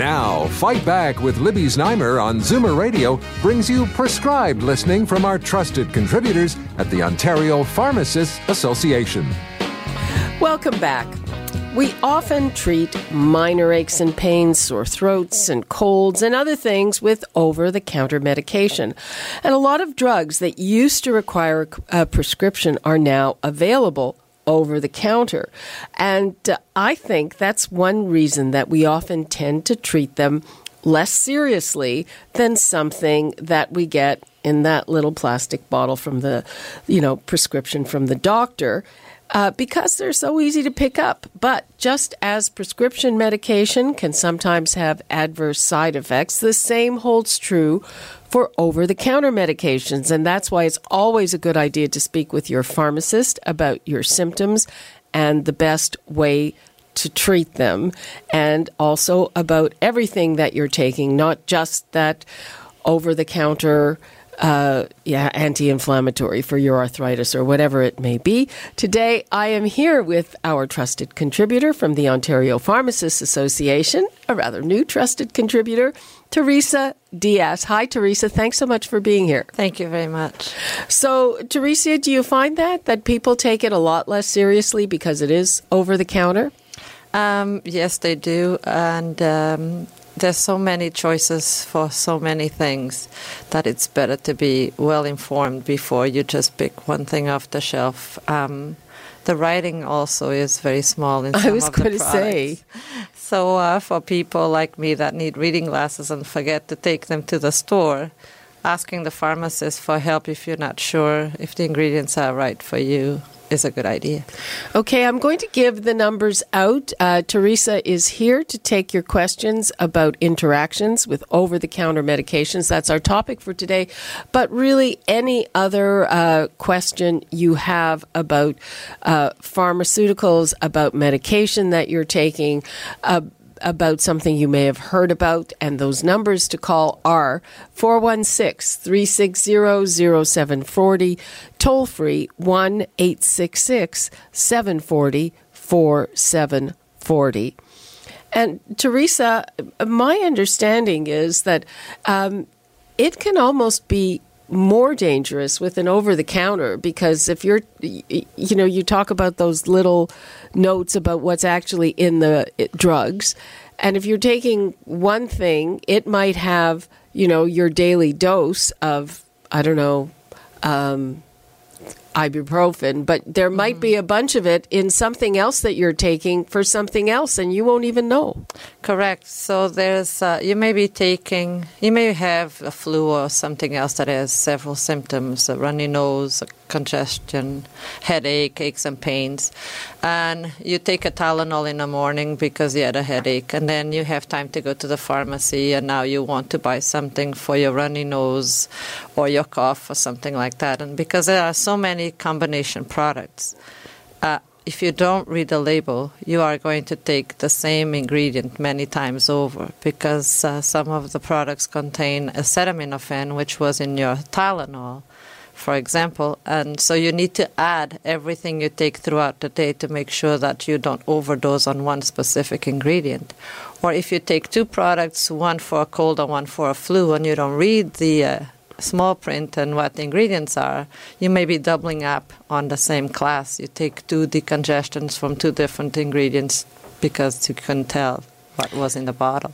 Now, Fight Back with Libby Znaimer on Zoomer Radio brings you prescribed listening from our trusted contributors at the Ontario Pharmacists Association. Welcome back. We often treat minor aches and pains, sore throats, and colds and other things with over the counter medication. And a lot of drugs that used to require a prescription are now available over the counter. And uh, I think that's one reason that we often tend to treat them less seriously than something that we get in that little plastic bottle from the, you know, prescription from the doctor. Uh, because they're so easy to pick up. But just as prescription medication can sometimes have adverse side effects, the same holds true for over the counter medications. And that's why it's always a good idea to speak with your pharmacist about your symptoms and the best way to treat them, and also about everything that you're taking, not just that over the counter. Uh, yeah, anti-inflammatory for your arthritis or whatever it may be. Today, I am here with our trusted contributor from the Ontario Pharmacists Association, a rather new trusted contributor, Teresa Diaz. Hi, Teresa. Thanks so much for being here. Thank you very much. So, Teresa, do you find that that people take it a lot less seriously because it is over the counter? Um, yes, they do, and um, there's so many choices for so many things that it's better to be well informed before you just pick one thing off the shelf. Um, the writing also is very small in some I was of the going to say. So uh, for people like me that need reading glasses and forget to take them to the store, asking the pharmacist for help if you're not sure if the ingredients are right for you is a good idea. Okay, I'm going to give the numbers out. Uh, Teresa is here to take your questions about interactions with over the counter medications. That's our topic for today. But really, any other uh, question you have about uh, pharmaceuticals, about medication that you're taking, uh, about something you may have heard about, and those numbers to call are 416 360 0740, toll free 1 866 740 4740. And Teresa, my understanding is that um, it can almost be more dangerous with an over the counter because if you're you know you talk about those little notes about what's actually in the drugs. And if you're taking one thing it might have you know your daily dose of i don't know um, ibuprofen but there might be a bunch of it in something else that you're taking for something else and you won't even know Correct. So there's uh, you may be taking you may have a flu or something else that has several symptoms: a runny nose, a congestion, headache, aches and pains, and you take a Tylenol in the morning because you had a headache, and then you have time to go to the pharmacy, and now you want to buy something for your runny nose or your cough or something like that, and because there are so many combination products. Uh, if you don't read the label, you are going to take the same ingredient many times over because uh, some of the products contain acetaminophen, which was in your Tylenol, for example. And so you need to add everything you take throughout the day to make sure that you don't overdose on one specific ingredient. Or if you take two products, one for a cold and one for a flu, and you don't read the uh, small print and what the ingredients are, you may be doubling up on the same class. You take two decongestants from two different ingredients because you couldn't tell what was in the bottle.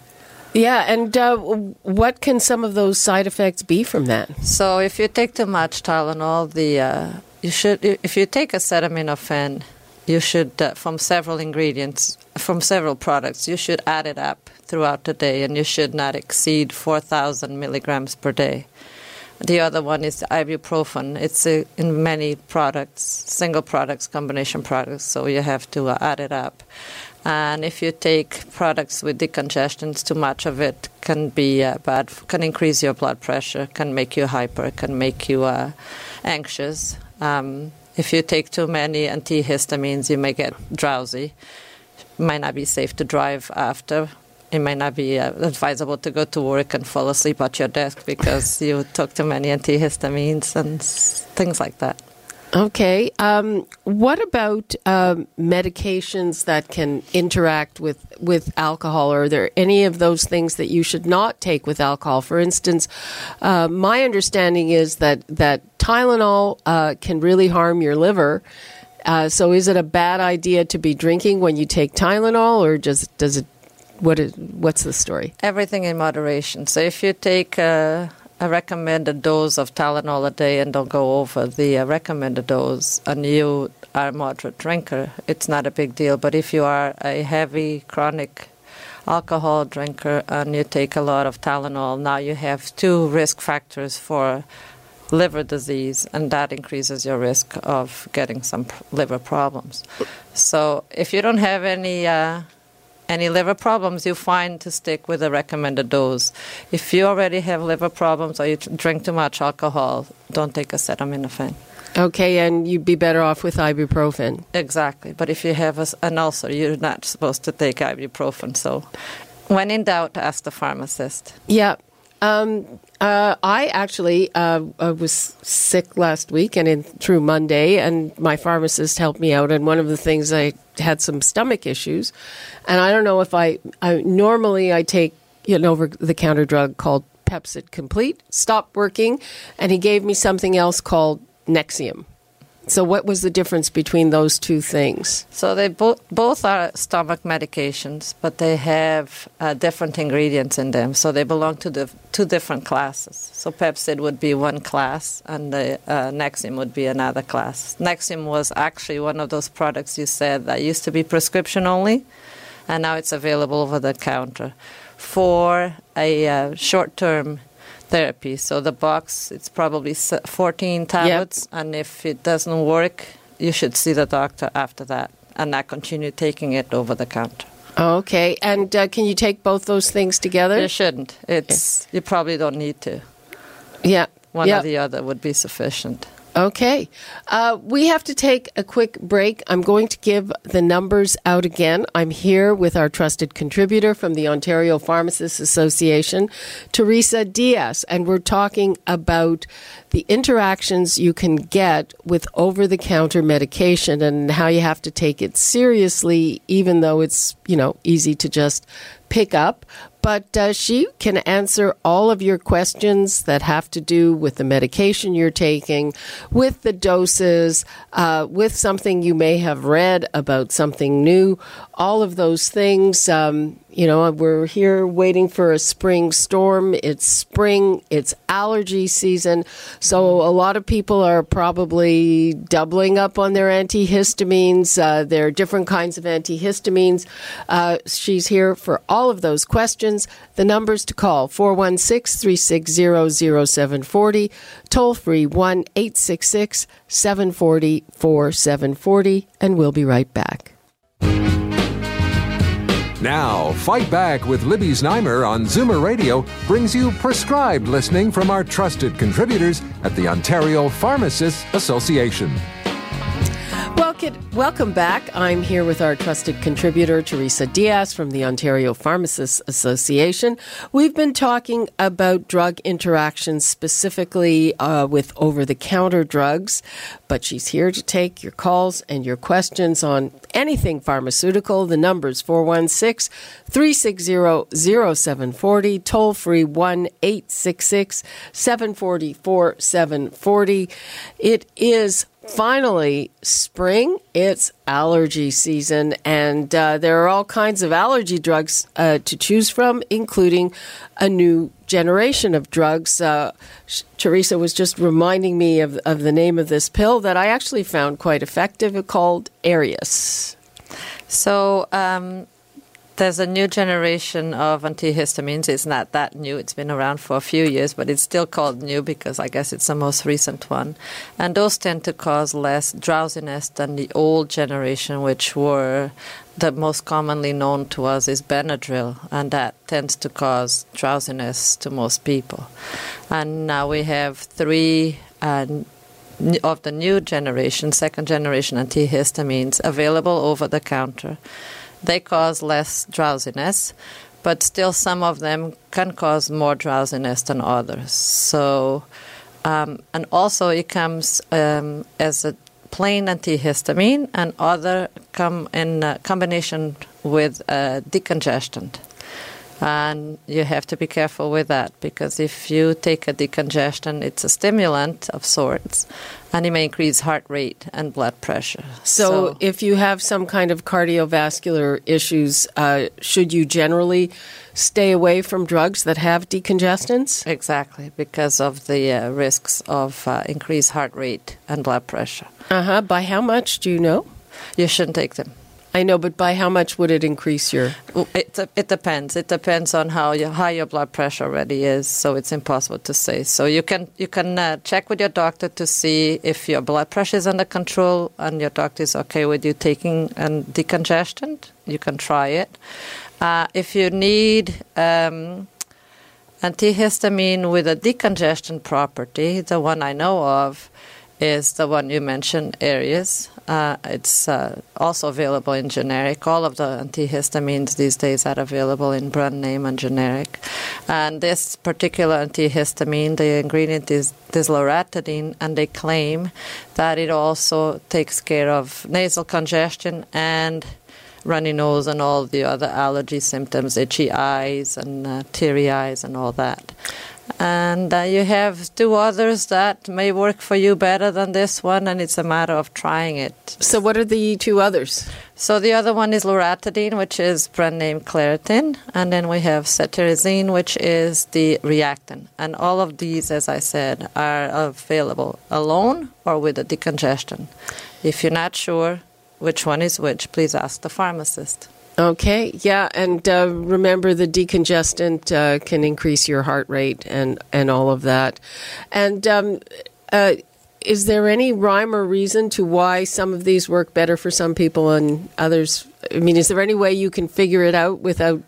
Yeah, and uh, what can some of those side effects be from that? So if you take too much Tylenol, the uh, you should if you take acetaminophen, you should uh, from several ingredients from several products, you should add it up throughout the day, and you should not exceed four thousand milligrams per day. The other one is ibuprofen. It's uh, in many products, single products, combination products, so you have to uh, add it up. And if you take products with decongestants, too much of it can be uh, bad, can increase your blood pressure, can make you hyper, can make you uh, anxious. Um, if you take too many antihistamines, you may get drowsy. It might not be safe to drive after. It might not be uh, advisable to go to work and fall asleep at your desk because you took too many antihistamines and things like that. Okay. Um, what about um, medications that can interact with, with alcohol? Are there any of those things that you should not take with alcohol? For instance, uh, my understanding is that, that Tylenol uh, can really harm your liver. Uh, so, is it a bad idea to be drinking when you take Tylenol, or does does it? What is what's the story? Everything in moderation. So, if you take uh, a recommended dose of Tylenol a day and don't go over the uh, recommended dose, and you are a moderate drinker, it's not a big deal. But if you are a heavy chronic alcohol drinker and you take a lot of Tylenol, now you have two risk factors for liver disease, and that increases your risk of getting some liver problems. So if you don't have any uh, any liver problems, you find to stick with the recommended dose. If you already have liver problems or you drink too much alcohol, don't take acetaminophen. Okay, and you'd be better off with ibuprofen. Exactly. But if you have a, an ulcer, you're not supposed to take ibuprofen. So, when in doubt, ask the pharmacist. Yeah. Um, uh, I actually uh, I was sick last week and in, through Monday, and my pharmacist helped me out. And one of the things I had some stomach issues, and I don't know if I, I normally I take an over the counter drug called Pepcid Complete, stopped working, and he gave me something else called Nexium. So, what was the difference between those two things? So, they both both are stomach medications, but they have uh, different ingredients in them. So, they belong to the two different classes. So, Pepcid would be one class, and the uh, Nexium would be another class. Nexium was actually one of those products you said that used to be prescription only, and now it's available over the counter for a uh, short term therapy. So the box, it's probably 14 tablets, yep. and if it doesn't work, you should see the doctor after that and not continue taking it over the counter. Okay, and uh, can you take both those things together? You shouldn't. It's you probably don't need to. Yeah, one yep. or the other would be sufficient. Okay. Uh, we have to take a quick break. I'm going to give the numbers out again. I'm here with our trusted contributor from the Ontario Pharmacists Association, Teresa Diaz, and we're talking about the interactions you can get with over the counter medication and how you have to take it seriously, even though it's, you know, easy to just pick up but uh, she can answer all of your questions that have to do with the medication you're taking, with the doses, uh, with something you may have read about something new, all of those things. Um, you know, we're here waiting for a spring storm. It's spring, it's allergy season. So a lot of people are probably doubling up on their antihistamines. Uh, there are different kinds of antihistamines. Uh, she's here for all of those questions. The numbers to call 416 360 0740, toll free 1 866 740 4740, and we'll be right back. Now, Fight Back with Libby Znaimer on Zoomer Radio brings you prescribed listening from our trusted contributors at the Ontario Pharmacists Association. Welcome back. I'm here with our trusted contributor, Teresa Diaz from the Ontario Pharmacists Association. We've been talking about drug interactions, specifically uh, with over the counter drugs, but she's here to take your calls and your questions on anything pharmaceutical. The number's 416 360 0740, toll free 1 866 740 4740. It is finally spring it's allergy season and uh, there are all kinds of allergy drugs uh, to choose from including a new generation of drugs. Uh, teresa was just reminding me of, of the name of this pill that i actually found quite effective called Aerius so um, there's a new generation of antihistamines. It's not that new. It's been around for a few years, but it's still called new because I guess it's the most recent one. And those tend to cause less drowsiness than the old generation, which were the most commonly known to us is Benadryl, and that tends to cause drowsiness to most people. And now we have three uh, of the new generation, second generation antihistamines available over the counter. They cause less drowsiness, but still some of them can cause more drowsiness than others. So, um, and also it comes um, as a plain antihistamine, and other come in combination with a decongestant. And you have to be careful with that because if you take a decongestant, it's a stimulant of sorts and it may increase heart rate and blood pressure. So, so if you have some kind of cardiovascular issues, uh, should you generally stay away from drugs that have decongestants? Exactly, because of the uh, risks of uh, increased heart rate and blood pressure. Uh huh. By how much do you know? You shouldn't take them. I know, but by how much would it increase your? It it depends. It depends on how your high your blood pressure already is. So it's impossible to say. So you can you can uh, check with your doctor to see if your blood pressure is under control and your doctor is okay with you taking a decongestant. You can try it. Uh, if you need um, antihistamine with a decongestion property, the one I know of is the one you mentioned, Aerius. Uh, it's uh, also available in generic. All of the antihistamines these days are available in brand name and generic. And this particular antihistamine, the ingredient is desloratadine, and they claim that it also takes care of nasal congestion and runny nose and all the other allergy symptoms, itchy eyes and uh, teary eyes and all that and uh, you have two others that may work for you better than this one, and it's a matter of trying it. So, what are the two others? So, the other one is loratadine, which is brand name Claritin, and then we have cetirizine, which is the Reactine. And all of these, as I said, are available alone or with a decongestant. If you're not sure which one is which, please ask the pharmacist. Okay, yeah, and uh, remember the decongestant uh, can increase your heart rate and, and all of that. And um, uh, is there any rhyme or reason to why some of these work better for some people and others? I mean, is there any way you can figure it out without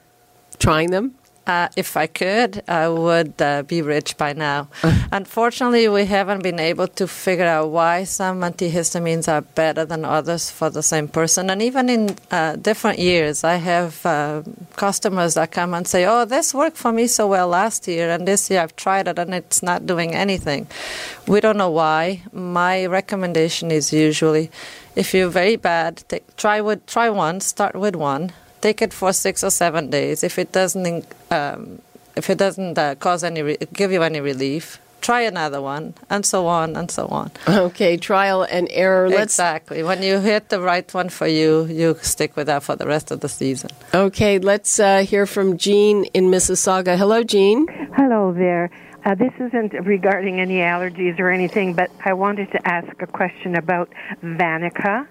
trying them? Uh, if I could, I would uh, be rich by now. Unfortunately, we haven't been able to figure out why some antihistamines are better than others for the same person. And even in uh, different years, I have uh, customers that come and say, Oh, this worked for me so well last year, and this year I've tried it and it's not doing anything. We don't know why. My recommendation is usually if you're very bad, take, try, with, try one, start with one take it for six or seven days. If it doesn't, um, if it doesn't uh, cause any, re- give you any relief, try another one, and so on and so on. Okay, trial and error. Let's exactly. When you hit the right one for you, you stick with that for the rest of the season. Okay, let's uh, hear from Jean in Mississauga. Hello, Jean. Hello there. Uh, this isn't regarding any allergies or anything, but I wanted to ask a question about Vaniqa,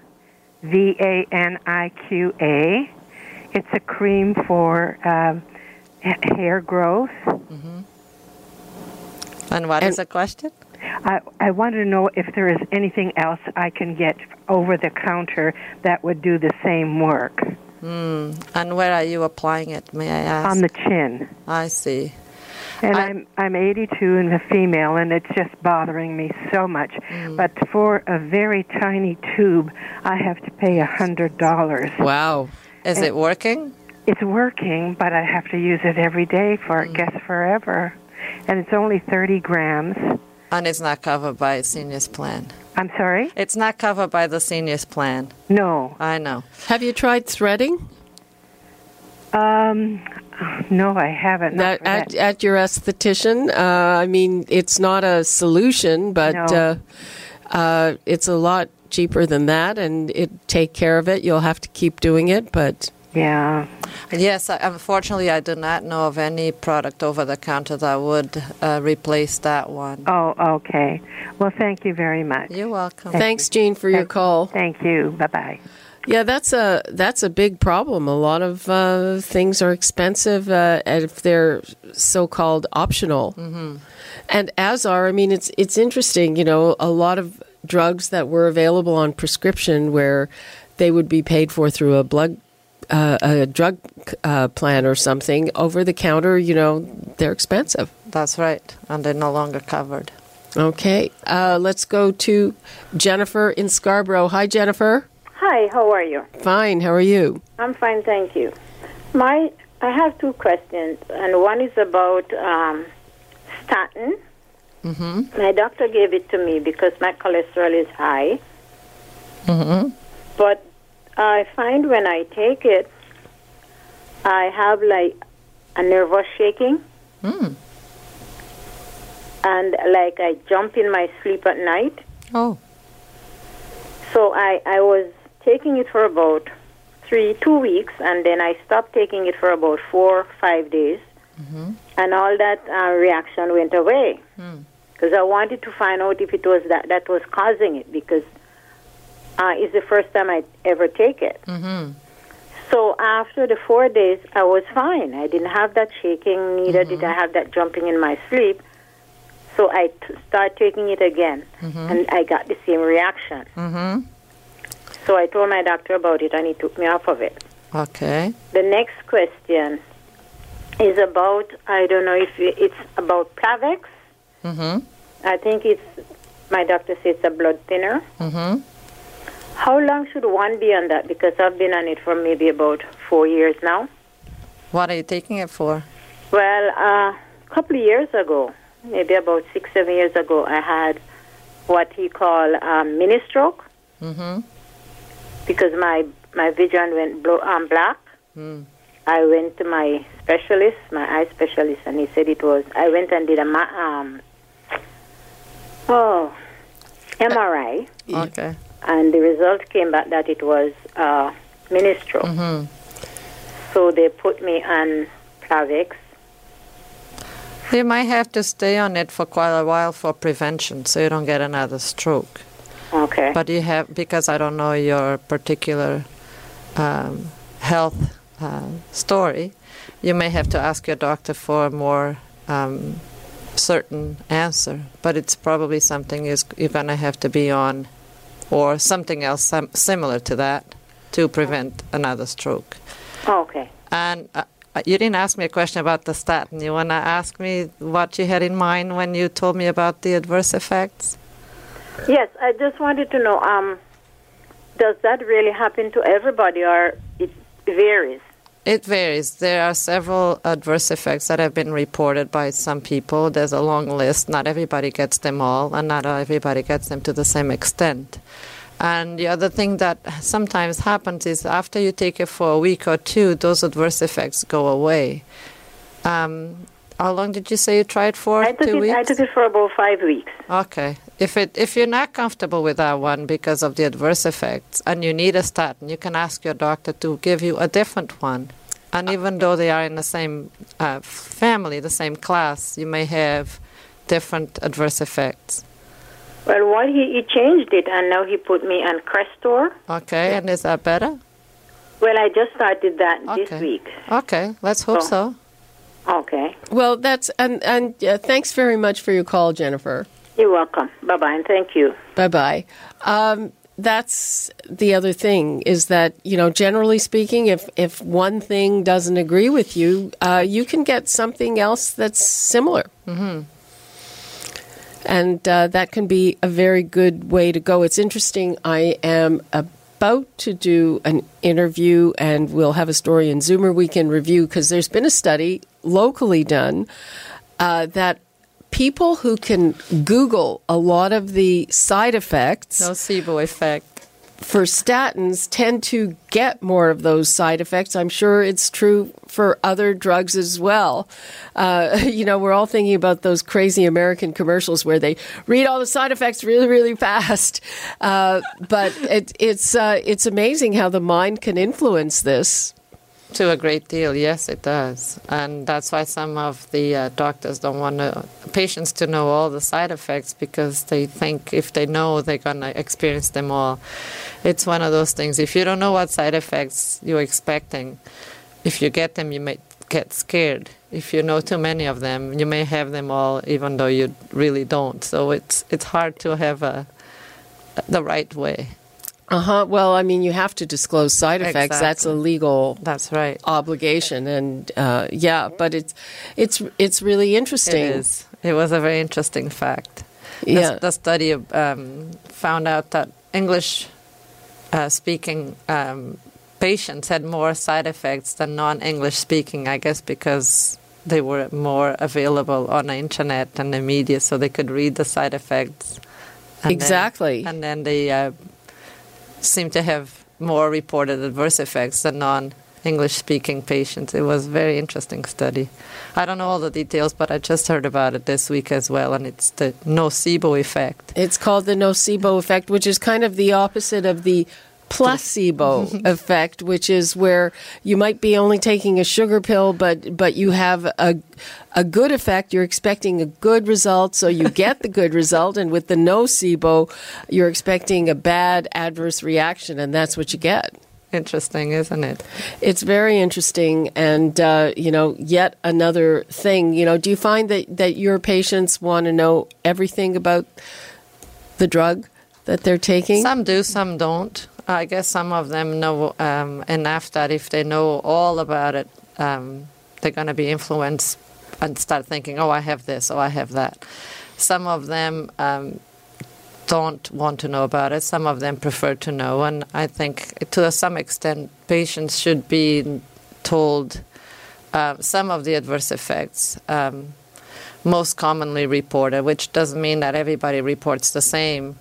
V A N I Q A. It's a cream for um, hair growth. Mm-hmm. And what and is the question? I, I want to know if there is anything else I can get over the counter that would do the same work. Mm. And where are you applying it, may I ask? On the chin. I see. And I, am I'm 82 and a female, and it's just bothering me so much. Mm. But for a very tiny tube, I have to pay a hundred dollars. Wow! Is and it working? It's working, but I have to use it every day for mm. guess forever, and it's only 30 grams. And it's not covered by seniors plan. I'm sorry. It's not covered by the seniors plan. No, I know. Have you tried threading? Um, no, I haven't. That, at, at your esthetician. Uh, I mean, it's not a solution, but no. uh, uh, it's a lot cheaper than that, and it take care of it. You'll have to keep doing it, but yeah. Yes, unfortunately, I do not know of any product over the counter that would uh, replace that one. Oh, okay. Well, thank you very much. You're welcome. Thanks, Jean, for your call. Thank you. Bye bye. Yeah, that's a that's a big problem. A lot of uh, things are expensive uh, if they're so-called optional, mm-hmm. and as are. I mean, it's it's interesting. You know, a lot of drugs that were available on prescription where they would be paid for through a blood uh, a drug uh, plan or something over the counter. You know, they're expensive. That's right, and they're no longer covered. Okay, uh, let's go to Jennifer in Scarborough. Hi, Jennifer. Hi, how are you? Fine. How are you? I'm fine, thank you. My, I have two questions, and one is about um, statin. Mm-hmm. My doctor gave it to me because my cholesterol is high. Mm-hmm. But I find when I take it, I have like a nervous shaking. Mm. And like I jump in my sleep at night. Oh. So I, I was taking it for about three, two weeks, and then I stopped taking it for about four, five days. Mm-hmm. And all that uh, reaction went away. Because I wanted to find out if it was that that was causing it, because uh, it's the first time I ever take it. Mm-hmm. So after the four days, I was fine. I didn't have that shaking, neither did I have that jumping in my sleep. So I t- started taking it again, and I got the same reaction. Mm-hmm. So I told my doctor about it, and he took me off of it. Okay. The next question is about I don't know if it's about Plavix. Mm-hmm. I think it's my doctor says it's a blood thinner. Mm-hmm. How long should one be on that? Because I've been on it for maybe about four years now. What are you taking it for? Well, uh, a couple of years ago, maybe about six, seven years ago, I had what he called um, mini stroke Mm-hmm. because my my vision went blo- um, black. Mm. I went to my specialist, my eye specialist, and he said it was. I went and did a ma- um, oh MRI, Okay. and the result came back that it was uh. Mm-hmm. So they put me on Plavix. You might have to stay on it for quite a while for prevention, so you don't get another stroke. Okay. But you have because I don't know your particular um, health uh, story. You may have to ask your doctor for more um, certain answer. But it's probably something is you're going to have to be on, or something else sim- similar to that, to prevent another stroke. okay. And uh, you didn't ask me a question about the statin. You want to ask me what you had in mind when you told me about the adverse effects? Yes, I just wanted to know. Um, does that really happen to everybody, or it varies? It varies. There are several adverse effects that have been reported by some people. There's a long list. Not everybody gets them all, and not everybody gets them to the same extent. And the other thing that sometimes happens is after you take it for a week or two, those adverse effects go away. Um, how long did you say you tried for? I took two it. weeks. I took it for about five weeks. Okay. If it if you're not comfortable with that one because of the adverse effects and you need a statin, you can ask your doctor to give you a different one. And even though they are in the same uh, family, the same class, you may have different adverse effects. Well, what he, he changed it, and now he put me on Crestor. Okay, and is that better? Well, I just started that this Okay. week. Okay, let's hope Oh. so. Okay. Well, that's and and uh, thanks very much for your call, Jennifer. You're welcome. Bye bye, and thank you. Bye bye. Um, that's the other thing is that you know generally speaking, if if one thing doesn't agree with you, uh, you can get something else that's similar. Mm-hmm. And uh, that can be a very good way to go. It's interesting. I am about to do an interview, and we'll have a story in Zoomer Weekend Review because there's been a study locally done uh, that people who can Google a lot of the side effects Nocebo effect. for statins tend to get more of those side effects. I'm sure it's true for other drugs as well. Uh, you know, we're all thinking about those crazy American commercials where they read all the side effects really, really fast. Uh, but it, it's uh, it's amazing how the mind can influence this. To a great deal, yes, it does, and that's why some of the uh, doctors don't want to, patients to know all the side effects because they think if they know they're gonna experience them all. It's one of those things. If you don't know what side effects you're expecting, if you get them, you may get scared. If you know too many of them, you may have them all, even though you really don't. So it's it's hard to have a the right way. Uh huh. Well, I mean, you have to disclose side effects. Exactly. That's a legal That's right. obligation, and uh, yeah, but it's it's it's really interesting. It is. It was a very interesting fact. The- Yeah. The, study um, found out that English uh, speaking um, patients had more side effects than non English speaking, I guess, because they were more available on the internet and the media, so they could read the side effects. And then- Exactly. and then they uh, seem to have more reported adverse effects than non English speaking patients. It was a very interesting study. I don't know all the details, but I just heard about it this week as well, and it's the nocebo effect. It's called the nocebo effect, which is kind of the opposite of the placebo effect, which is where you might be only taking a sugar pill, but but you have a a good effect. You're expecting a good result, so you get the good result. And with the nocebo, you're expecting a bad adverse reaction, and that's what you get. Interesting, isn't it? It's very interesting, and uh, you know, yet another thing. You know, do you find that that your patients want to know everything about the drug that they're taking? Some do, some don't. I guess some of them know um, enough that if they know all about it, um, they're going to be influenced and start thinking, oh, I have this, oh, I have that. Some of them um, don't want to know about it, some of them prefer to know. And I think to some extent, patients should be told uh, some of the adverse effects. Um, most commonly reported, which doesn't mean that everybody reports the same,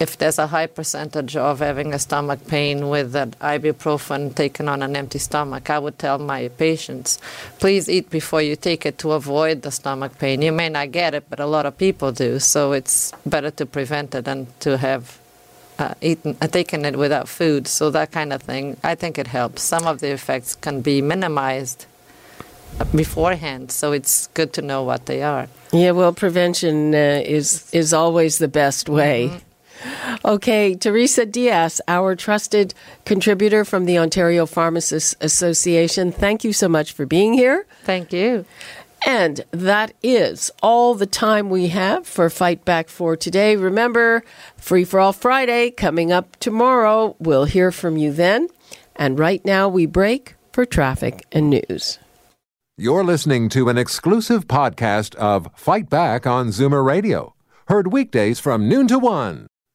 if there's a high percentage of having a stomach pain with an ibuprofen taken on an empty stomach, I would tell my patients, please eat before you take it to avoid the stomach pain. You may not get it, but a lot of people do, so it's better to prevent it than to have uh, eaten, uh, taken it without food. So that kind of thing, I think it helps. Some of the effects can be minimized beforehand, so it's good to know what they are. Yeah, well, prevention uh, is is always the best way. Okay, Teresa Diaz, our trusted contributor from the Ontario Pharmacists Association. Thank you so much for being here. Thank you. And that is all the time we have for Fight Back for today. Remember, Free for All Friday coming up tomorrow. We'll hear from you then. And right now we break for traffic and news. You're listening to an exclusive podcast of Fight Back on Zoomer Radio, heard weekdays from noon to one.